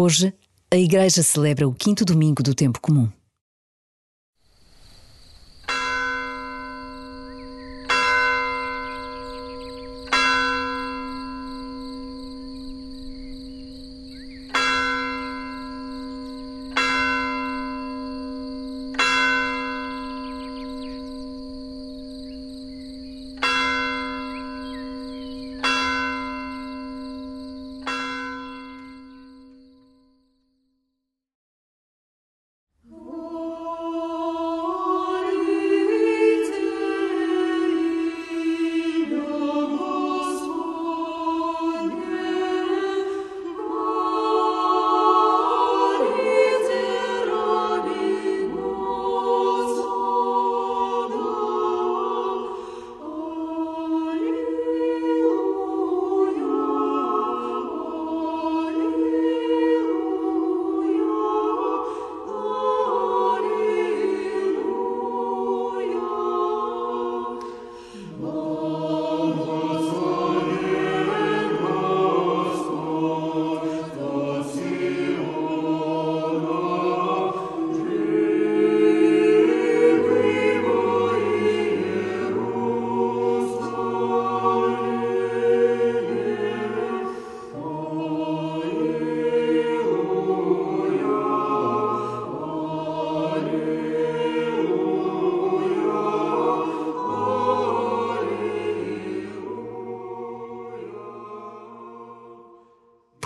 Hoje, a Igreja celebra o quinto domingo do tempo comum.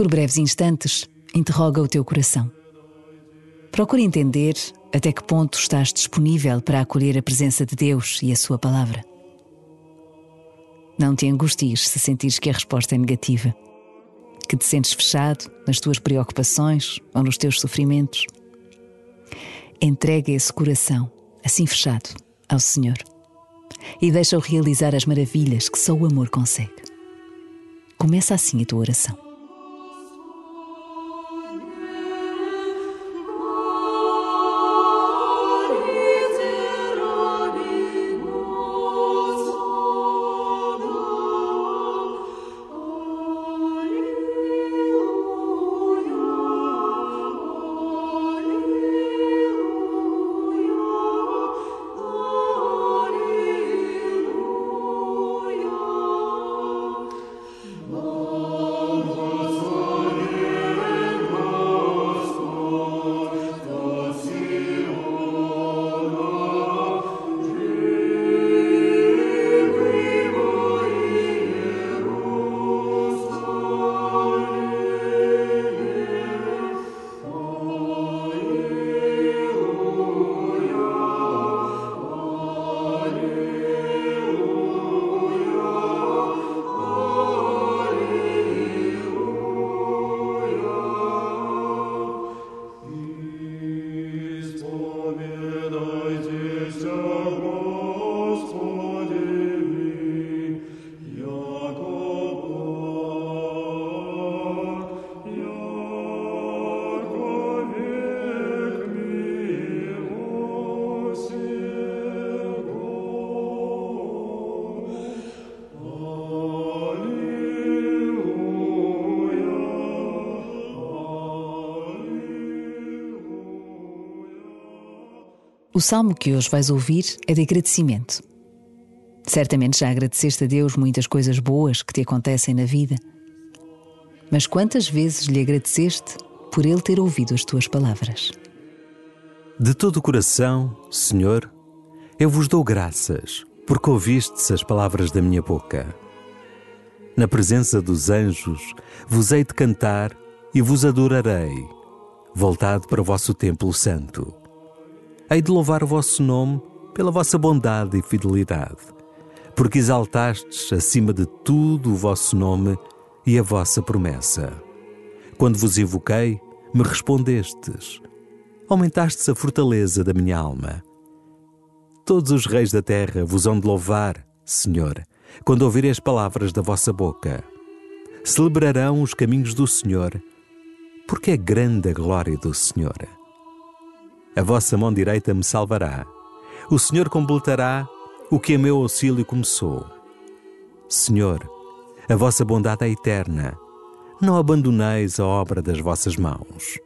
Por breves instantes, interroga o teu coração. Procura entender até que ponto estás disponível para acolher a presença de Deus e a Sua palavra. Não te angusties se sentires que a resposta é negativa, que te sentes fechado nas tuas preocupações ou nos teus sofrimentos. Entrega esse coração, assim fechado, ao Senhor e deixa-o realizar as maravilhas que só o amor consegue. Começa assim a tua oração. O salmo que hoje vais ouvir é de agradecimento. Certamente já agradeceste a Deus muitas coisas boas que te acontecem na vida. Mas quantas vezes lhe agradeceste por ele ter ouvido as tuas palavras? De todo o coração, Senhor, eu vos dou graças, porque ouvistes as palavras da minha boca. Na presença dos anjos vos hei de cantar e vos adorarei, voltado para o vosso templo santo hei de louvar o vosso nome pela vossa bondade e fidelidade, porque exaltastes acima de tudo o vosso nome e a vossa promessa. Quando vos invoquei, me respondestes. Aumentastes a fortaleza da minha alma. Todos os reis da terra vos hão de louvar, Senhor, quando ouvirem as palavras da vossa boca. Celebrarão os caminhos do Senhor, porque é grande a glória do Senhor. A vossa mão direita me salvará. O Senhor completará o que a meu auxílio começou. Senhor, a vossa bondade é eterna. não abandoneis a obra das vossas mãos.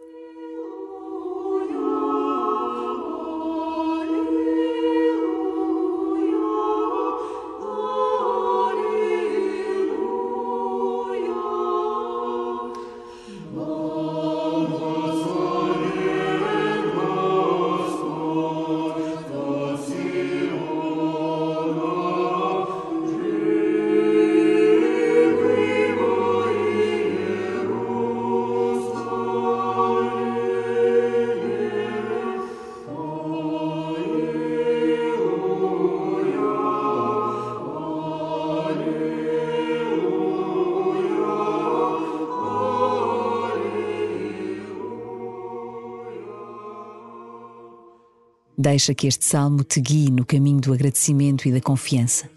Deixa que este salmo te guie no caminho do agradecimento e da confiança,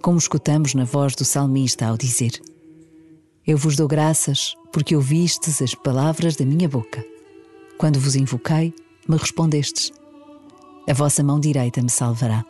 como escutamos na voz do salmista ao dizer: Eu vos dou graças porque ouvistes as palavras da minha boca. Quando vos invoquei, me respondestes. A vossa mão direita me salvará.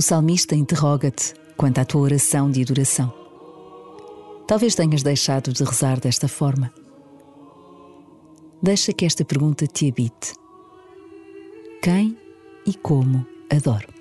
O salmista interroga-te quanto à tua oração de adoração. Talvez tenhas deixado de rezar desta forma. Deixa que esta pergunta te habite: Quem e como adoro?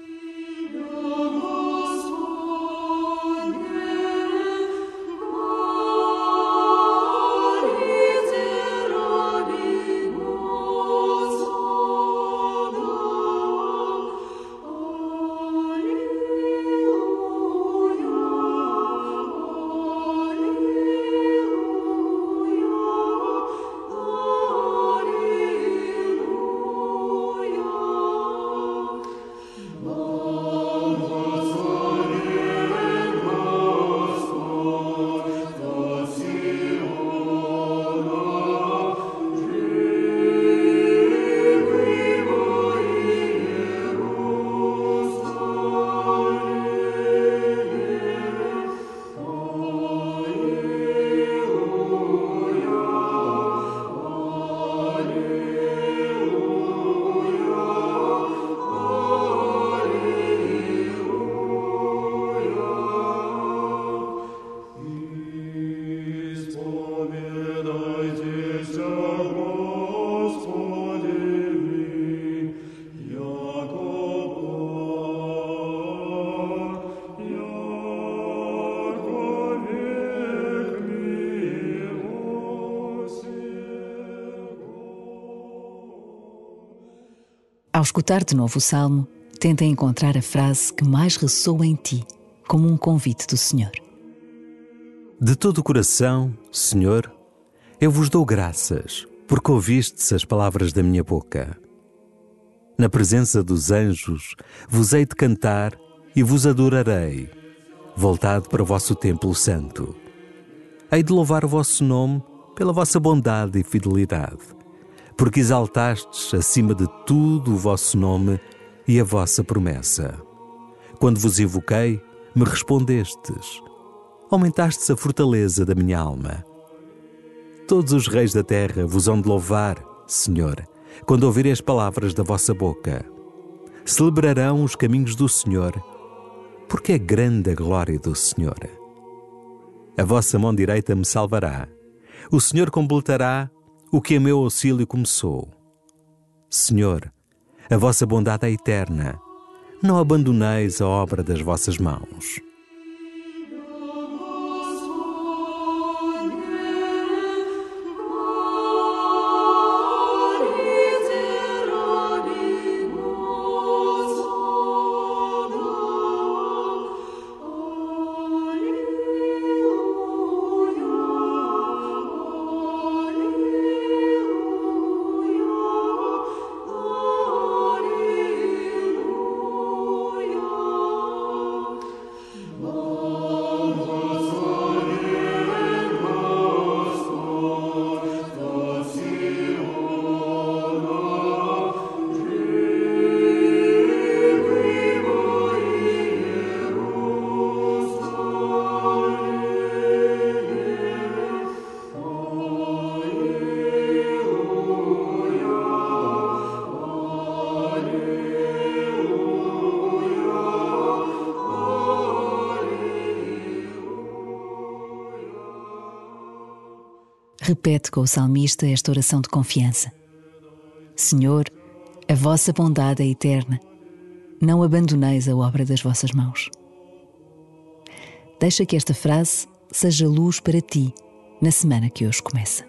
Ao escutar de novo o salmo, tenta encontrar a frase que mais ressoa em ti, como um convite do Senhor. De todo o coração, Senhor, eu vos dou graças, porque ouvistes as palavras da minha boca. Na presença dos anjos vos hei de cantar e vos adorarei, voltado para o vosso templo santo. Hei de louvar o vosso nome pela vossa bondade e fidelidade porque exaltastes acima de tudo o vosso nome e a vossa promessa. Quando vos evoquei, me respondestes. Aumentastes a fortaleza da minha alma. Todos os reis da terra vos hão de louvar, Senhor, quando ouvirem as palavras da vossa boca. Celebrarão os caminhos do Senhor, porque é grande a glória do Senhor. A vossa mão direita me salvará. O Senhor completará o que a meu auxílio começou. Senhor, a vossa bondade é eterna. Não abandoneis a obra das vossas mãos. Repete com o salmista esta oração de confiança: Senhor, a vossa bondade é eterna. Não abandoneis a obra das vossas mãos. Deixa que esta frase seja luz para ti na semana que hoje começa.